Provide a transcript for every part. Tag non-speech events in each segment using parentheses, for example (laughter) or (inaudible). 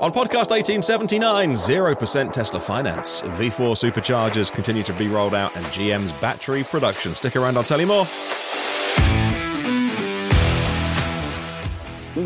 On podcast 1879, 0% Tesla finance. V4 superchargers continue to be rolled out and GM's battery production. Stick around, I'll tell you more.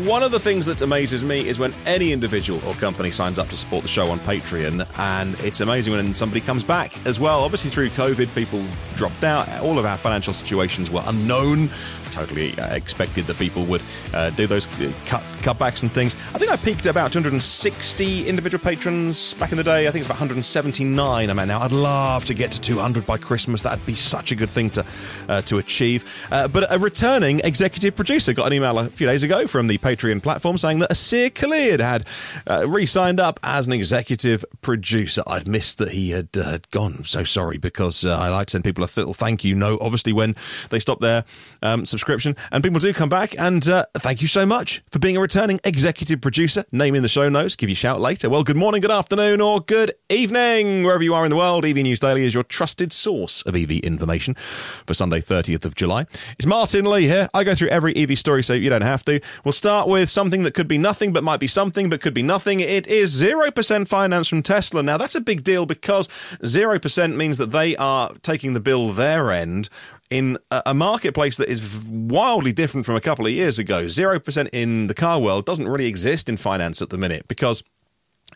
One of the things that amazes me is when any individual or company signs up to support the show on Patreon, and it's amazing when somebody comes back as well. Obviously, through COVID, people dropped out. All of our financial situations were unknown totally uh, expected that people would uh, do those uh, cut cutbacks and things. I think I peaked about 260 individual patrons back in the day. I think it's about 179 I'm at now. I'd love to get to 200 by Christmas. That'd be such a good thing to uh, to achieve. Uh, but a returning executive producer got an email a few days ago from the Patreon platform saying that Aseer Khalid had uh, re-signed up as an executive producer. I'd missed that he had gone. I'm so sorry because I like to send people a little thank you note. Obviously, when they stop their um, subscription. And people do come back. And uh, thank you so much for being a returning executive producer. Name in the show notes. Give you a shout later. Well, good morning, good afternoon, or good evening, wherever you are in the world. EV News Daily is your trusted source of EV information for Sunday, 30th of July. It's Martyn Lee here. I go through every EV story so you don't have to. We'll start with something that could be nothing, but might be something, but could be nothing. It is 0% finance from Tesla. Now, that's a big deal because 0% means that they are taking the bill their end in a marketplace that is wildly different from a couple of years ago. 0% in the car world doesn't really exist in finance at the minute because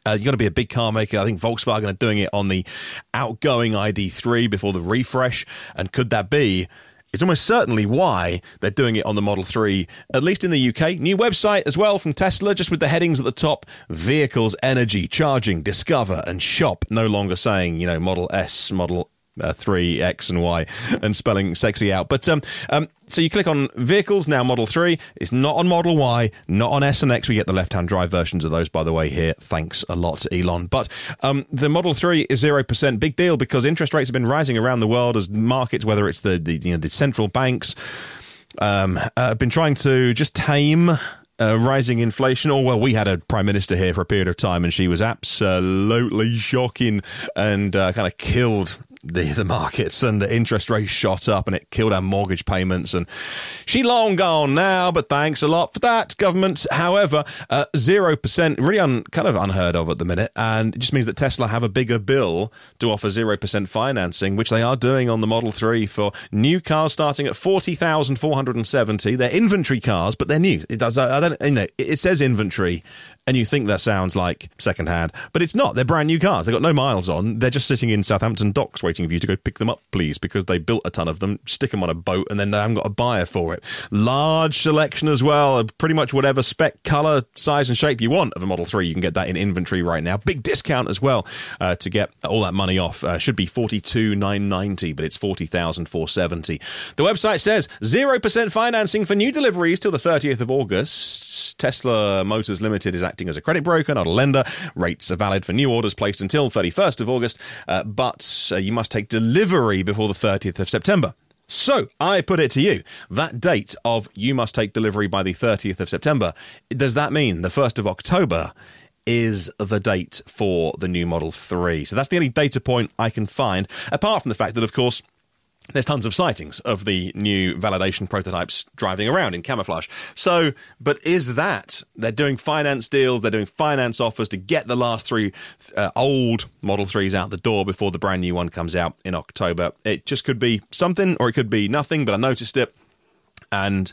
uh, you've got to be a big car maker. I think Volkswagen are doing it on the outgoing ID3 before the refresh. And could that be? It's almost certainly why they're doing it on the Model 3, at least in the UK. New website as well from Tesla, just with the headings at the top vehicles, energy, charging, discover, and shop. No longer saying, you know, Model S, Model uh, three X and Y and spelling sexy out. But um, um, so you click on vehicles now. Model three. It's not on Model Y, not on S and X. We get the left-hand drive versions of those, by the way. Here, thanks a lot, Elon. But um, the Model three is zero percent. Big deal because interest rates have been rising around the world as markets, whether it's the, the you know the central banks. Um, uh, have been trying to just tame uh, rising inflation. Oh, well, we had a prime minister here for a period of time and she was absolutely shocking and uh, kind of killed the, the markets and the interest rates shot up and it killed our mortgage payments. And she long gone now, but thanks a lot for that, government. However, uh, 0%, really un, kind of unheard of at the minute. And it just means that Tesla have a bigger bill to offer 0% financing, which they are doing on the Model 3 for new cars starting at 40,470. They're inventory cars, but they're new. It does, I don't, you know, it says inventory and you think that sounds like secondhand, but it's not. They're brand new cars. They've got no miles on. They're just sitting in Southampton docks waiting for you to go pick them up, please, because they built a ton of them, stick them on a boat, and then they haven't got a buyer for it. Large selection as well, pretty much whatever spec, color, size, and shape you want of a Model 3. You can get that in inventory right now. Big discount as well uh, to get all that money off. Uh, should be 42,990, but it's 40,470. The website says 0% financing for new deliveries till the 30th of August. Tesla Motors Limited is acting as a credit broker, not a lender. Rates are valid for new orders placed until 31st of August, uh, but uh, you must take delivery before the 30th of September. So, I put it to you that date of you must take delivery by the 30th of September, does that mean the 1st of October is the date for the new Model 3? So, that's the only data point I can find, apart from the fact that, of course, there's tons of sightings of the new validation prototypes driving around in camouflage. So, but is that they're doing finance deals, they're doing finance offers to get the last three uh, old Model 3s out the door before the brand new one comes out in October? It just could be something or it could be nothing, but I noticed it. And,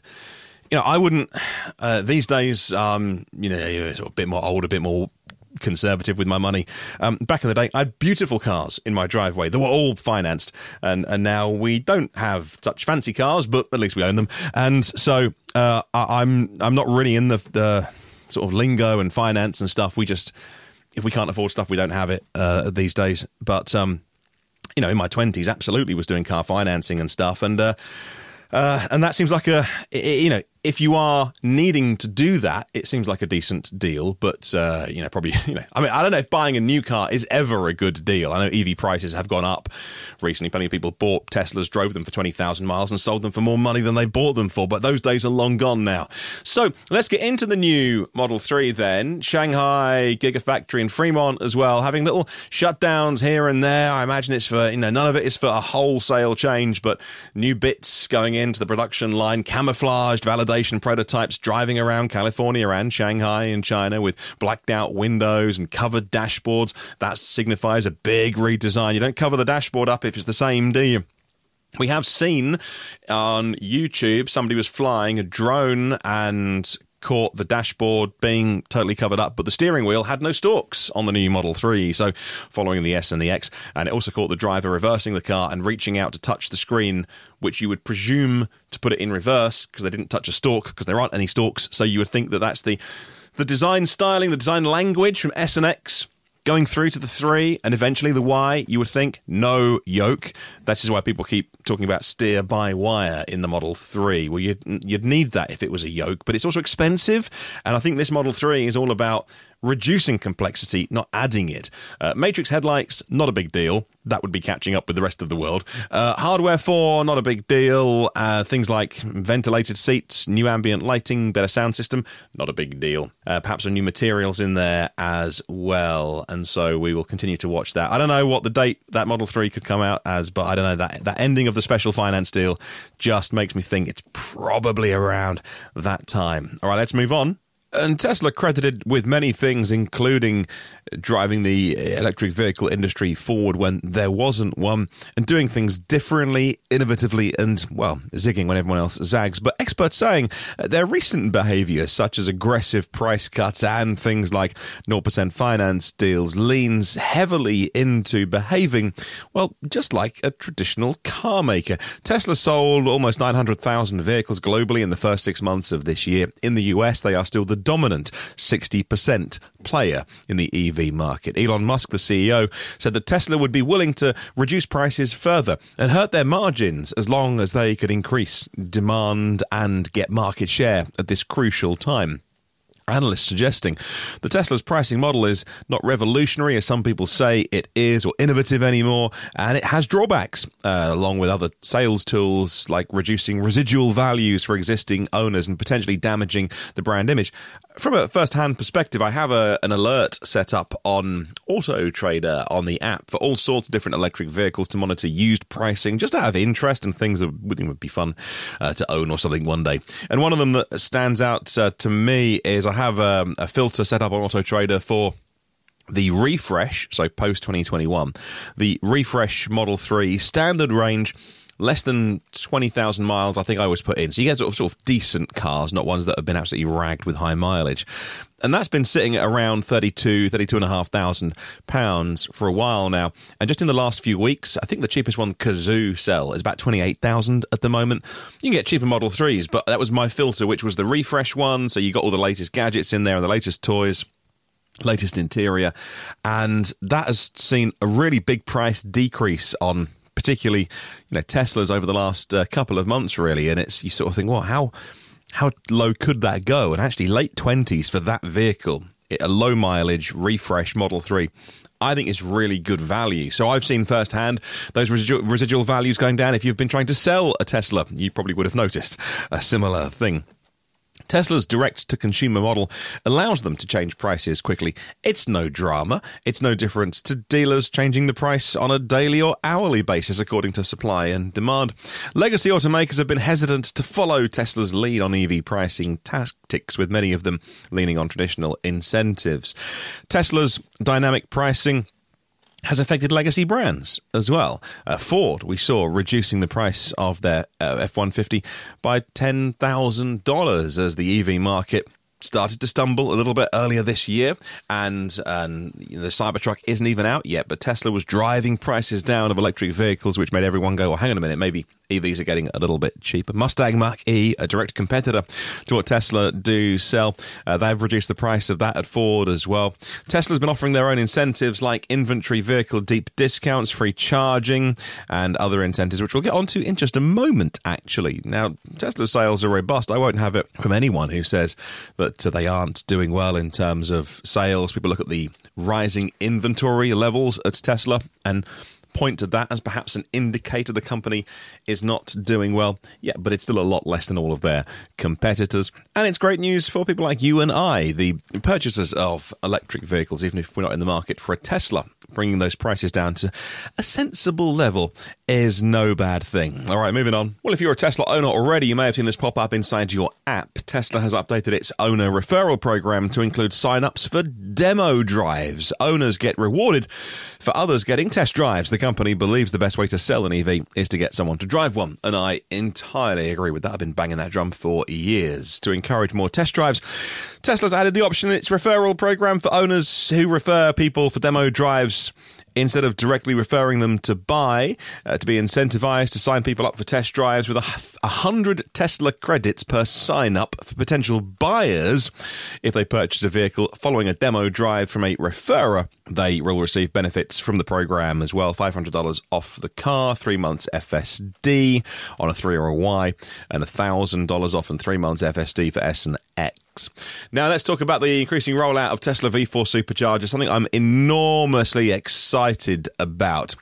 you know, I wouldn't, uh, these days, um, you know, a bit more old, a bit more conservative with my money. Um, back in the day, I had beautiful cars in my driveway that were all financed, and and now we don't have such fancy cars, but at least we own them. And so uh, I, I'm I'm not really in the the sort of lingo and finance and stuff. We just if we can't afford stuff, we don't have it uh, these days. But um, you know, in my twenties, absolutely was doing car financing and stuff, and. Uh, uh, and that seems like a, you know, if you are needing to do that, it seems like a decent deal. But uh, you know, probably (laughs) you know, I mean, I don't know if buying a new car is ever a good deal. I know EV prices have gone up recently. Plenty of people bought Teslas, drove them for twenty thousand miles, and sold them for more money than they bought them for. But those days are long gone now. So let's get into the new Model Three then. Shanghai Gigafactory in Fremont as well, having little shutdowns here and there. I imagine it's for you know none of it is for a wholesale change, but new bits going into the production line, camouflaged, validated validation prototypes driving around California and Shanghai in China with blacked out windows and covered dashboards. That signifies a big redesign. You don't cover the dashboard up if it's the same, do you? We have seen on YouTube somebody was flying a drone and caught the dashboard being totally covered up, but the steering wheel had no stalks on the new Model 3. So, following the S and the X, and it also caught the driver reversing the car and reaching out to touch the screen, which you would presume to put it in reverse because they didn't touch a stalk because there aren't any stalks. So, you would think that that's the the design styling, the design language from S and X Going through to the three and eventually the Y, you would think no yoke. That is why people keep talking about steer by wire in the Model 3. Well, you'd, you'd need that if it was a yoke, but it's also expensive. And I think this Model 3 is all about reducing complexity, not adding it. Uh, Matrix headlights, not a big deal. That would be catching up with the rest of the world. Uh, hardware 4, not a big deal. Uh, things like ventilated seats, new ambient lighting, better sound system, not a big deal. Uh, perhaps some new materials in there as well. And so we will continue to watch that. I don't know what the date that Model 3 could come out as, but I don't know. That, that ending of the special finance deal just makes me think it's probably around that time. All right, let's move on and Tesla credited with many things, including driving the electric vehicle industry forward when there wasn't one, and doing things differently, innovatively, and, well, zigging when everyone else zags. But experts saying their recent behavior, such as aggressive price cuts and things like 0% finance deals, leans heavily into behaving, well, just like a traditional car maker. Tesla sold almost 900,000 vehicles globally in the first six months of this year. In the US, they are still the dominant 60% player in the EV market. Elon Musk, the CEO, said that Tesla would be willing to reduce prices further and hurt their margins as long as they could increase demand and get market share at this crucial time. Analysts suggesting the Tesla's pricing model is not revolutionary, as some people say it is, or innovative anymore, and it has drawbacks, uh, along with other sales tools like reducing residual values for existing owners and potentially damaging the brand image. From a first hand perspective, I have a, an alert set up on Auto Trader on the app for all sorts of different electric vehicles to monitor used pricing, just out of interest and things that would be fun uh, to own or something one day. And one of them that stands out uh, to me is I have um, a filter set up on Auto Trader for the refresh, so post 2021, the refresh Model 3 standard range less than 20,000 miles, I think I always put in. So you get sort of, sort of decent cars, not ones that have been absolutely ragged with high mileage. And that's been sitting at around 32, 32,500 pounds for a while now. And just in the last few weeks, I think the cheapest one, Cazoo Cell, is about 28,000 at the moment. You can get cheaper Model 3s, but that was my filter, which was the refresh one. So you got all the latest gadgets in there and the latest toys latest interior, and that has seen a really big price decrease on particularly you know Teslas over the last uh, couple of months, really. And it's you sort of think, well, how how low could that go? And actually, late twenties for that vehicle, a low mileage refresh Model Three. I think it's really good value. So I've seen firsthand those residual, residual values going down. If you've been trying to sell a Tesla, you probably would have noticed a similar thing. Tesla's direct to consumer model allows them to change prices quickly. It's no drama. It's no different to dealers changing the price on a daily or hourly basis according to supply and demand. Legacy automakers have been hesitant to follow Tesla's lead on EV pricing tactics, with many of them leaning on traditional incentives. Tesla's dynamic pricing has affected legacy brands as well. Uh, Ford, we saw reducing the price of their uh, F 150 by $10,000 as the EV market started to stumble a little bit earlier this year, and, know, the Cybertruck isn't even out yet. But Tesla was driving prices down of electric vehicles, which made everyone go, "Well, hang on a minute, maybe EVs are getting a little bit cheaper. Mustang Mach E, a direct competitor to what Tesla do sell, uh, they've reduced the price of that at Ford as well. Tesla's been offering their own incentives like inventory vehicle deep discounts, free charging, and other incentives, which we'll get onto in just a moment, actually. Now, Tesla sales are robust. I won't have it from anyone who says that uh, they aren't doing well in terms of sales. People look at the rising inventory levels at Tesla and point to that as perhaps an indicator the company is not doing well. Yeah, but it's still a lot less than all of their competitors. And it's great news for people like you and I, the purchasers of electric vehicles, even if we're not in the market for a Tesla. Bringing those prices down to a sensible level is no bad thing. All right, moving on. Well, if you're a Tesla owner already, you may have seen this pop up inside your app. Tesla has updated its owner referral program to include sign-ups for demo drives. Owners get rewarded for others getting test drives. The company believes the best way to sell an EV is to get someone to drive one, and I entirely agree with that. I've been banging that drum for years. To encourage more test drives, Tesla's added the option in its referral program for owners who refer people for demo drives instead of directly referring them to buy, uh, to be incentivized to sign people up for test drives with a, a hundred Tesla credits per sign up for potential buyers. If they purchase a vehicle following a demo drive from a referrer, they will receive benefits from the program as well $500 off the car, three months FSD on a 3 or a Y, and $1,000 off and three months FSD for S and X. Now, let's talk about the increasing rollout of Tesla V4 superchargers, something I'm enormously excited about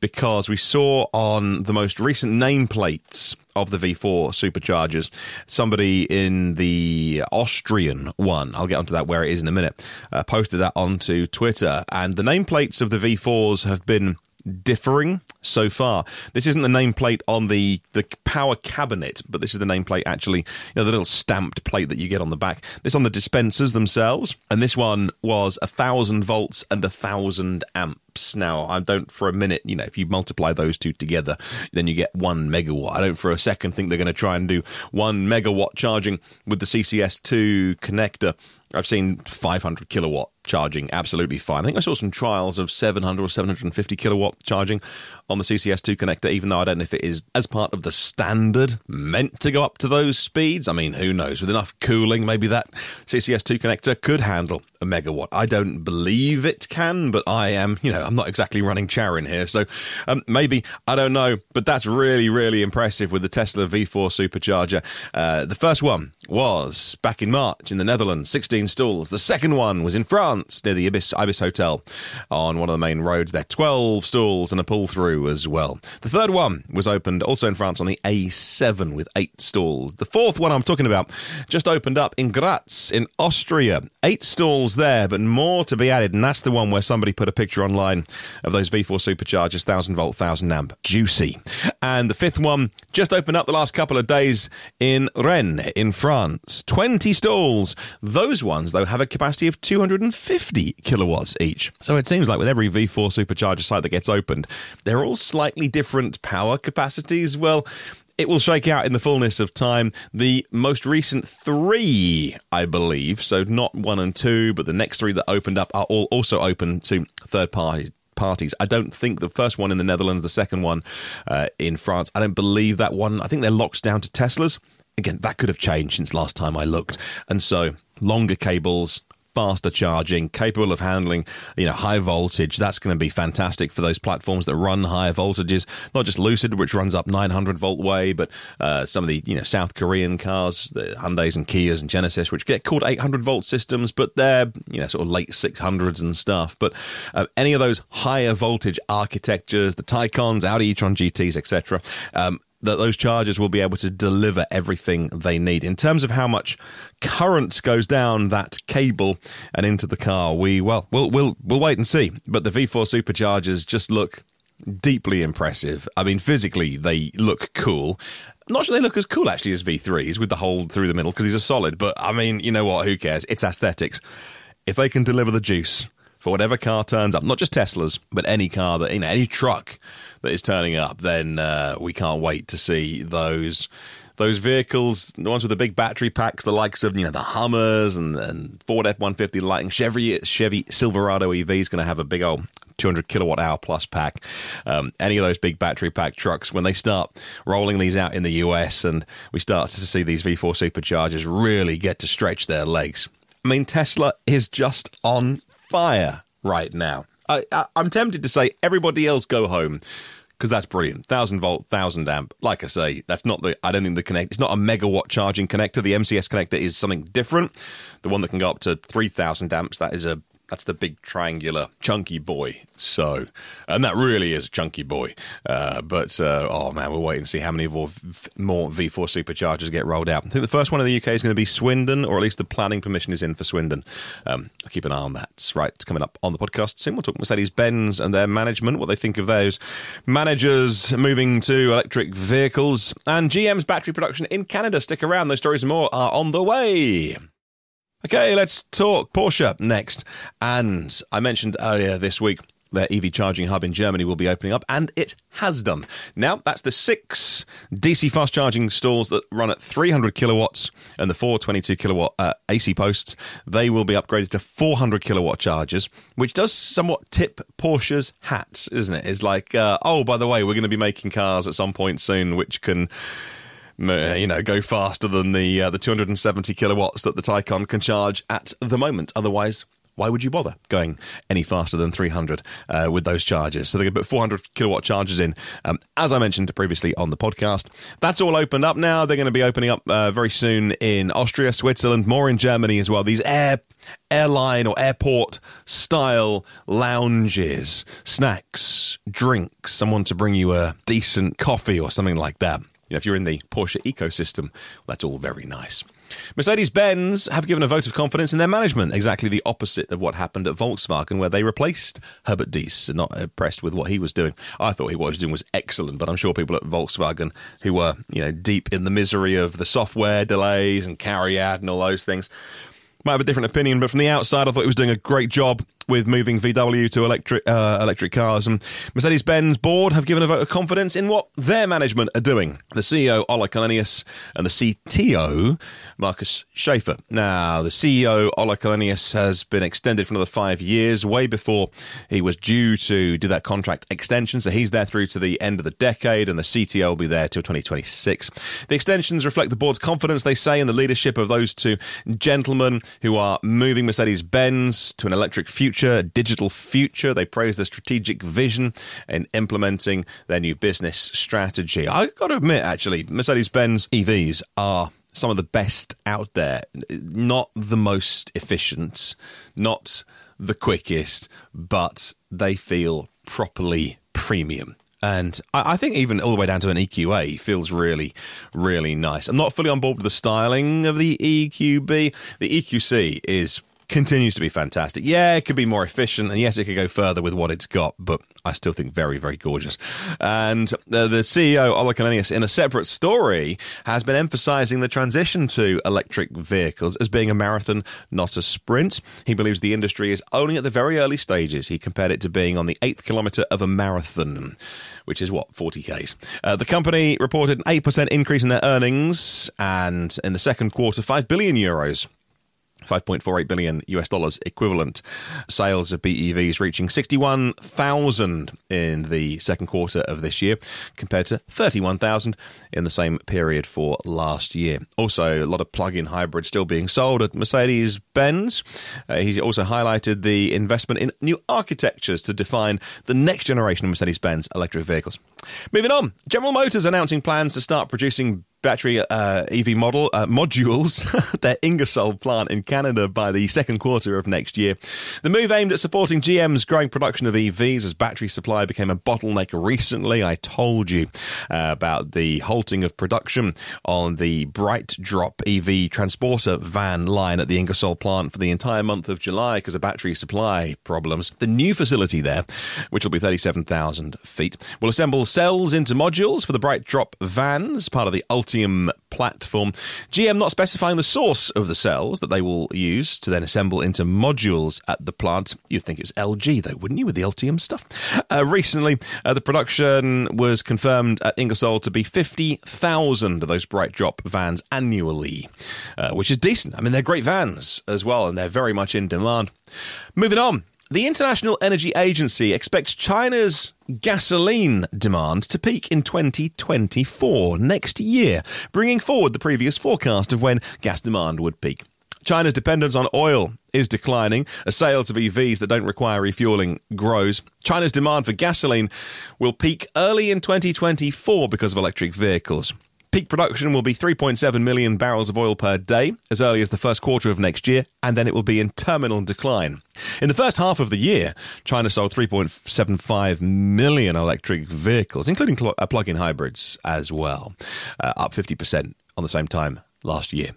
because we saw on the most recent nameplates of the V4 superchargers. Somebody in the Austrian one, I'll get onto that where it is in a minute, uh, posted that onto Twitter. And the nameplates of the V4s have been differing so far. This isn't the nameplate on the the power cabinet, but this is the nameplate actually, you know, the little stamped plate that you get on the back. This on the dispensers themselves, and this one was a thousand volts and a thousand amps. Now, I don't for a minute, you know, if you multiply those two together, then you get one megawatt. I don't for a second think they're going to try and do one megawatt charging with the CCS2 connector. I've seen 500 kilowatt charging absolutely fine. I think I saw some trials of 700 or 750 kilowatt charging on the CCS2 connector, even though I don't know if it is as part of the standard meant to go up to those speeds. I mean, who knows? With enough cooling, maybe that CCS2 connector could handle a megawatt. I don't believe it can, but I am, you know, I'm not exactly running CharIN here, so um, maybe I don't know. But that's really, really impressive with the Tesla V4 supercharger. Uh, the first one was back in March in the Netherlands, 16 stalls. The second one was in France near the Ibis, Ibis Hotel on one of the main roads there. 12 stalls and a pull through as well. The third one was opened also in France on the A7 with eight stalls. The fourth one I'm talking about just opened up in Graz in Austria. Eight stalls there, but more to be added. And that's the one where somebody put a picture online of those V4 superchargers, 1000 volt, 1000 amp. Juicy. And the fifth one just opened up the last couple of days in Rennes in France. 20 stalls. Those ones, though, have a capacity of 250 kilowatts each. So it seems like with every V4 supercharger site that gets opened, they're all slightly different power capacities. Well, it will shake out in the fullness of time. The most recent three, I believe, so not one and two, but the next three that opened up are all also open to third party parties. I don't think the first one in the Netherlands, the second one uh, in France, I don't believe that one. I think they're locked down to Teslas. Again, that could have changed since last time I looked. And so longer cables, faster charging, capable of handling, you know, high voltage. That's going to be fantastic for those platforms that run higher voltages. Not just Lucid, which runs up 900 volt way, but uh, some of the you know South Korean cars, the Hyundai's and Kias and Genesis, which get called 800 volt systems, but they're you know sort of late 600s and stuff. But uh, any of those higher voltage architectures, the Taycans, Audi e-tron GTS, etc. Um, that those chargers will be able to deliver everything they need. In terms of how much current goes down that cable and into the car, we well, we'll we'll we'll wait and see. But the V4 superchargers just look deeply impressive. I mean, physically they look cool. Not sure they look as cool actually as V3s with the hole through the middle because these are solid. But I mean, you know what? Who cares? It's aesthetics. If they can deliver the juice for whatever car turns up, not just Teslas, but any car that you know, any truck that is turning up, then uh, we can't wait to see those those vehicles, the ones with the big battery packs, the likes of you know the Hummers and, and Ford F one fifty Lightning, Chevy Chevy Silverado EV is going to have a big old 200 kilowatt hour plus pack. Um, any of those big battery pack trucks, when they start rolling these out in the US and we start to see these V4 superchargers really get to stretch their legs. I mean, Tesla is just on fire right now. I, I, I'm tempted to say everybody else go home because that's brilliant. Thousand volt, thousand amp. Like I say, that's not the. I don't think the connect. It's not a megawatt charging connector. The MCS connector is something different. The one that can go up to three thousand amps. That is a That's the big triangular chunky boy. So, and that really is chunky boy. Uh, but uh, oh man, we'll wait and see how many more, more V4 superchargers get rolled out. I think the first one in the UK is going to be Swindon, or at least the planning permission is in for Swindon. Um, keep an eye on that. Right, coming up on the podcast soon. We'll talk Mercedes Benz and their management, what they think of those managers moving to electric vehicles, and GM's battery production in Canada. Stick around; those stories and more are on the way. Okay, let's talk Porsche next. And I mentioned earlier this week their EV charging hub in Germany will be opening up, and it has done. Now, that's the six DC fast charging stalls that run at 300 kilowatts and the 422 kilowatt uh, AC posts. They will be upgraded to 400 kilowatt chargers, which does somewhat tip Porsche's hats, isn't it? It's like, uh, oh, by the way, we're going to be making cars at some point soon which can you know, go faster than the uh, the 270 kilowatts that the Taycan can charge at the moment. Otherwise, why would you bother going any faster than 300 uh, with those charges? So going to put 400 kilowatt charges in. Um, as I mentioned previously on the podcast, that's all opened up now. They're going to be opening up uh, very soon in Austria, Switzerland, more in Germany as well. These air airline or airport style lounges, snacks, drinks, someone to bring you a decent coffee or something like that. You know, if you're in the Porsche ecosystem, that's all very nice. Mercedes Benz have given a vote of confidence in their management, exactly the opposite of what happened at Volkswagen, where they replaced Herbert Diess. Not impressed with what he was doing. I thought he what he was doing was excellent, but I'm sure people at Volkswagen who were, you know, deep in the misery of the software delays and CARIAD and all those things might have a different opinion, but from the outside, I thought he was doing a great job with moving VW to electric uh, electric cars. And Mercedes Benz board have given a vote of confidence in what their management are doing. The CEO, Ola Källenius, and the CTO, Markus Schäfer. Now, the CEO, Ola Källenius, has been extended for another five years, way before he was due to do that contract extension. So he's there through to the end of the decade, and the CTO will be there till 2026. The extensions reflect the board's confidence, they say, in the leadership of those two gentlemen who are moving Mercedes Benz to an electric future future, digital future. They praise the strategic vision in implementing their new business strategy. I've got to admit, actually, Mercedes Benz EVs are some of the best out there. Not the most efficient, not the quickest, but they feel properly premium. And I think even all the way down to an EQA feels really, really nice. I'm not fully on board with the styling of the EQB. The EQC is continues to be fantastic. Yeah, it could be more efficient, and yes, it could go further with what it's got, but I still think very, very gorgeous. And uh, the CEO, Ola Källenius, in a separate story, has been emphasizing the transition to electric vehicles as being a marathon, not a sprint. He believes the industry is only at the very early stages. He compared it to being on the eighth kilometer of a marathon which is what 40k's. Uh, the company reported an 8% increase in their earnings and in the second quarter 5 billion euros 5.48 billion US dollars equivalent. Sales of BEVs reaching 61,000 in the second quarter of this year, compared to 31,000 in the same period for last year. Also, a lot of plug in hybrids still being sold at Mercedes Benz. Uh, he's also highlighted the investment in new architectures to define the next generation of Mercedes Benz electric vehicles. Moving on, General Motors announcing plans to start producing battery uh, EV model uh, modules, (laughs) their Ingersoll plant in Canada by the second quarter of next year. The move aimed at supporting GM's growing production of EVs as battery supply became a bottleneck recently. I told you uh, about the halting of production on the BrightDrop EV transporter van line at the Ingersoll plant for the entire month of July because of battery supply problems. The new facility there, which will be 37,000 feet, will assemble cells into modules for the BrightDrop vans, part of the Ultimate Ultium platform. GM not specifying the source of the cells that they will use to then assemble into modules at the plant. You'd think it was LG, though, wouldn't you, with the Ultium stuff? Uh, recently, uh, the production was confirmed at Ingersoll to be 50,000 of those Bright Drop vans annually, uh, which is decent. I mean, they're great vans as well, and they're very much in demand. Moving on. The International Energy Agency expects China's gasoline demand to peak in 2024, next year, bringing forward the previous forecast of when gas demand would peak. China's dependence on oil is declining as sales of EVs that don't require refueling grows. China's demand for gasoline will peak early in 2024 because of electric vehicles. Peak production will be 3.7 million barrels of oil per day as early as the first quarter of next year, and then it will be in terminal decline. In the first half of the year, China sold 3.75 million electric vehicles, including uh, plug in hybrids as well, uh, up 50% on the same time last year.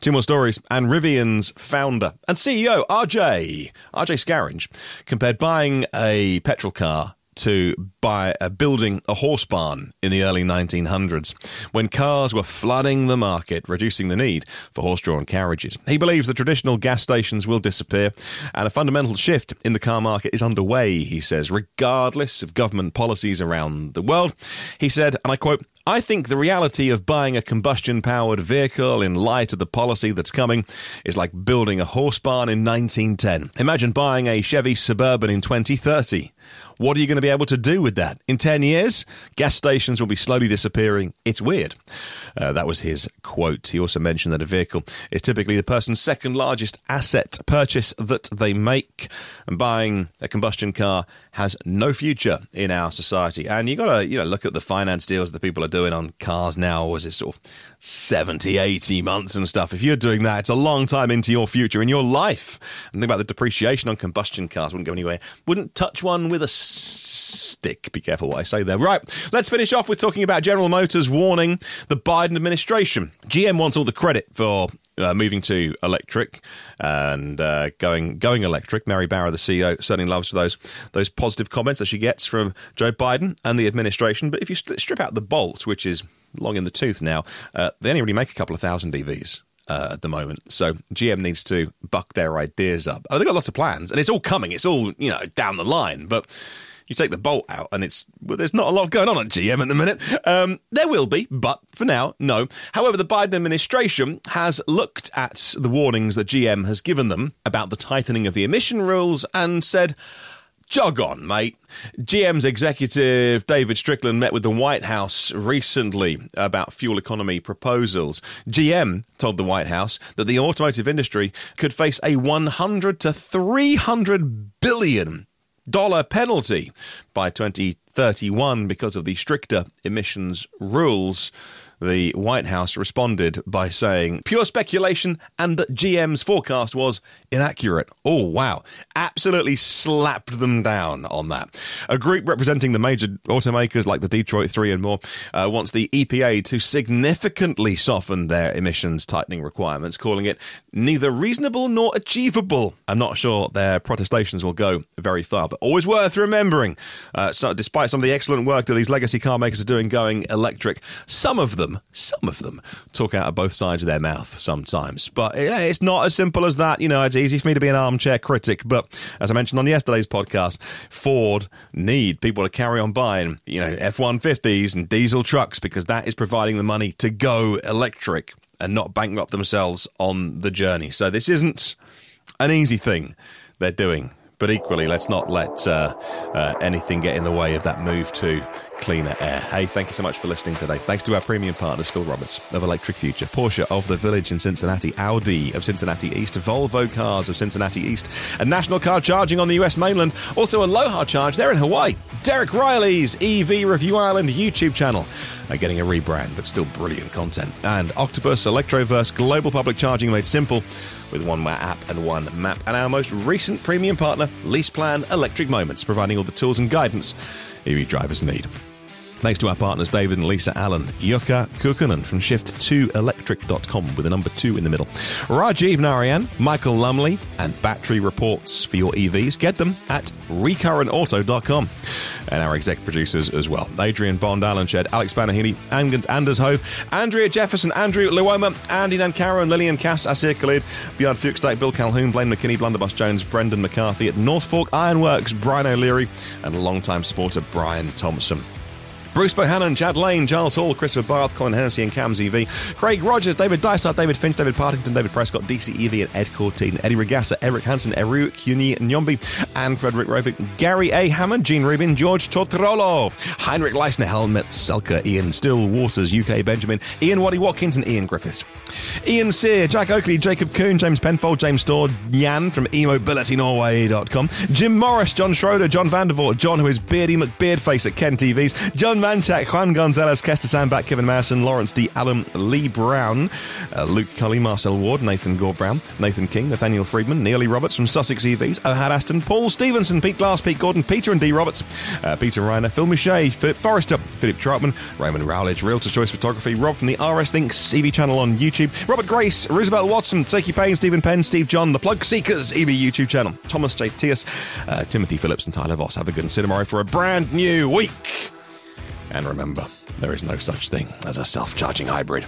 Two more stories. And Rivian's founder and CEO, RJ, RJ Scaringe, compared buying a petrol car to buy uh, building a horse barn in the early 1900s when cars were flooding the market, reducing the need for horse drawn carriages. He believes the traditional gas stations will disappear and a fundamental shift in the car market is underway, he says, regardless of government policies around the world. He said, and I quote, I think the reality of buying a combustion powered vehicle in light of the policy that's coming is like building a horse barn in 1910. Imagine buying a Chevy Suburban in 2030 what are you going to be able to do with that? In 10 years, gas stations will be slowly disappearing. It's weird. Uh, that was his quote. He also mentioned that a vehicle is typically the person's second largest asset purchase that they make. And buying a combustion car has no future in our society. And you got to, you know, look at the finance deals that people are doing on cars now as it's sort of 70, 80 months and stuff. If you're doing that, it's a long time into your future, in your life. And think about the depreciation on combustion cars wouldn't go anywhere. Wouldn't touch one with a stick. Be careful what I say there. Right, let's finish off with talking about General Motors warning the Biden administration. GM wants all the credit for uh, moving to electric and uh, going going electric. Mary Barra, the CEO, certainly loves those those positive comments that she gets from Joe Biden and the administration. But if you strip out the Bolt, which is long in the tooth now. Uh, they only really make a couple of thousand EVs. Uh, at the moment, so GM needs to buck their ideas up. Oh, they've got lots of plans, and it's all coming. It's all you know down the line, but you take the bolt out and it's well, there's not a lot going on at GM at the minute. Um, there will be, but for now, no. However, the Biden administration has looked at the warnings that GM has given them about the tightening of the emission rules and said, Jog on, mate. GM's executive David Strickland met with the White House recently about fuel economy proposals. GM told the White House that the automotive industry could face a 100 to 300 billion penalty by 2031 because of the stricter emissions rules the White House responded by saying pure speculation and that GM's forecast was inaccurate. Oh, wow. Absolutely slapped them down on that. A group representing the major automakers like the Detroit 3 and more uh, wants the EPA to significantly soften their emissions tightening requirements, calling it neither reasonable nor achievable. I'm not sure their protestations will go very far, but always worth remembering. Uh, so, despite some of the excellent work that these legacy car makers are doing going electric, some of them them, some of them, talk out of both sides of their mouth sometimes. But it's not as simple as that. You know, it's easy for me to be an armchair critic. But as I mentioned on yesterday's podcast, Ford need people to carry on buying, you know, F 150s and diesel trucks because that is providing the money to go electric and not bankrupt themselves on the journey. So this isn't an easy thing they're doing. But equally, let's not let uh, uh, anything get in the way of that move to cleaner air. Hey, thank you so much for listening today. Thanks to our premium partners, Phil Roberts of Electric Future, Porsche of the Village in Cincinnati, Audi of Cincinnati East, Volvo Cars of Cincinnati East, and National Car Charging on the US mainland. Also, Aloha Charge there in Hawaii. Derek Reilly's EV Review Ireland YouTube channel are getting a rebrand, but still brilliant content. And Octopus Electroverse Global Public Charging made simple with one app and one map. And our most recent premium partner, LeasePlan Electric Moments, providing all the tools and guidance EV drivers need. Thanks to our partners David and Lisa Allen, Jukka Kukkonen from shift2electric.com with a number two in the middle, Rajiv Narayan, Michael Lumley, and battery reports for your EVs. Get them at recurrentauto.com. And our exec producers as well Adrian Bond, Alan Shed, Alex Banahini, Anders Hove, Andrea Jefferson, Andrew Luoma, Andy Nankara, and Lillian Cass, Aseer Khalid, Björn Fuchstak, Bill Calhoun, Blaine McKinney, Blunderbuss Jones, Brendan McCarthy at North Fork Ironworks, Brian O'Leary, and longtime supporter Brian Thompson. Bruce Bohannon, Chad Lane, Giles Hall, Christopher Barth, Colin Hennessy and Cam ZV, Craig Rogers, David Dysart, David Finch, David Partington, David Prescott, DC Evie and Ed Cortine, Eddie Regassa, Eric Hansen, Eru Kuni Nyombi, and Frederick Rovick, Gary A. Hammond, Gene Rubin, George Tortorolo, Heinrich Leisner, Helmet Selker, Ian Still, Waters, UK Benjamin, Ian Waddy Watkins, and Ian Griffiths. Ian Sear, Jack Oakley, Jacob Coon, James Penfold, James Storr, Jan from emobilitynorway.com, Jim Morris, John Schroeder, John Vandervoort, John who is Beardy McBeardface at Ken TVs, John Manchak, Juan Gonzalez, Kester Sandback, Kevin Masson, Lawrence D. Allen, Lee Brown, uh, Luke Cully, Marcel Ward, Nathan Gore Brown, Nathan King, Nathaniel Friedman, Neely Roberts from Sussex EVs, Ohad Aston, Paul Stevenson, Pete Glass, Pete Gordon, Peter and D. Roberts, uh, Peter Reiner, Phil Michet, Philip Forrester, Philip Troutman, Raymond Rowledge, Realtor Choice Photography, Rob from the RS Links EV channel on YouTube, Robert Grace, Roosevelt Watson, Seki Payne, Stephen Penn, Steve John, The Plug Seekers EV YouTube channel, Thomas J. Tias, uh, Timothy Phillips, and Tyler Voss. Have a good and see tomorrow for a brand new week. And remember, there is no such thing as a self charging hybrid.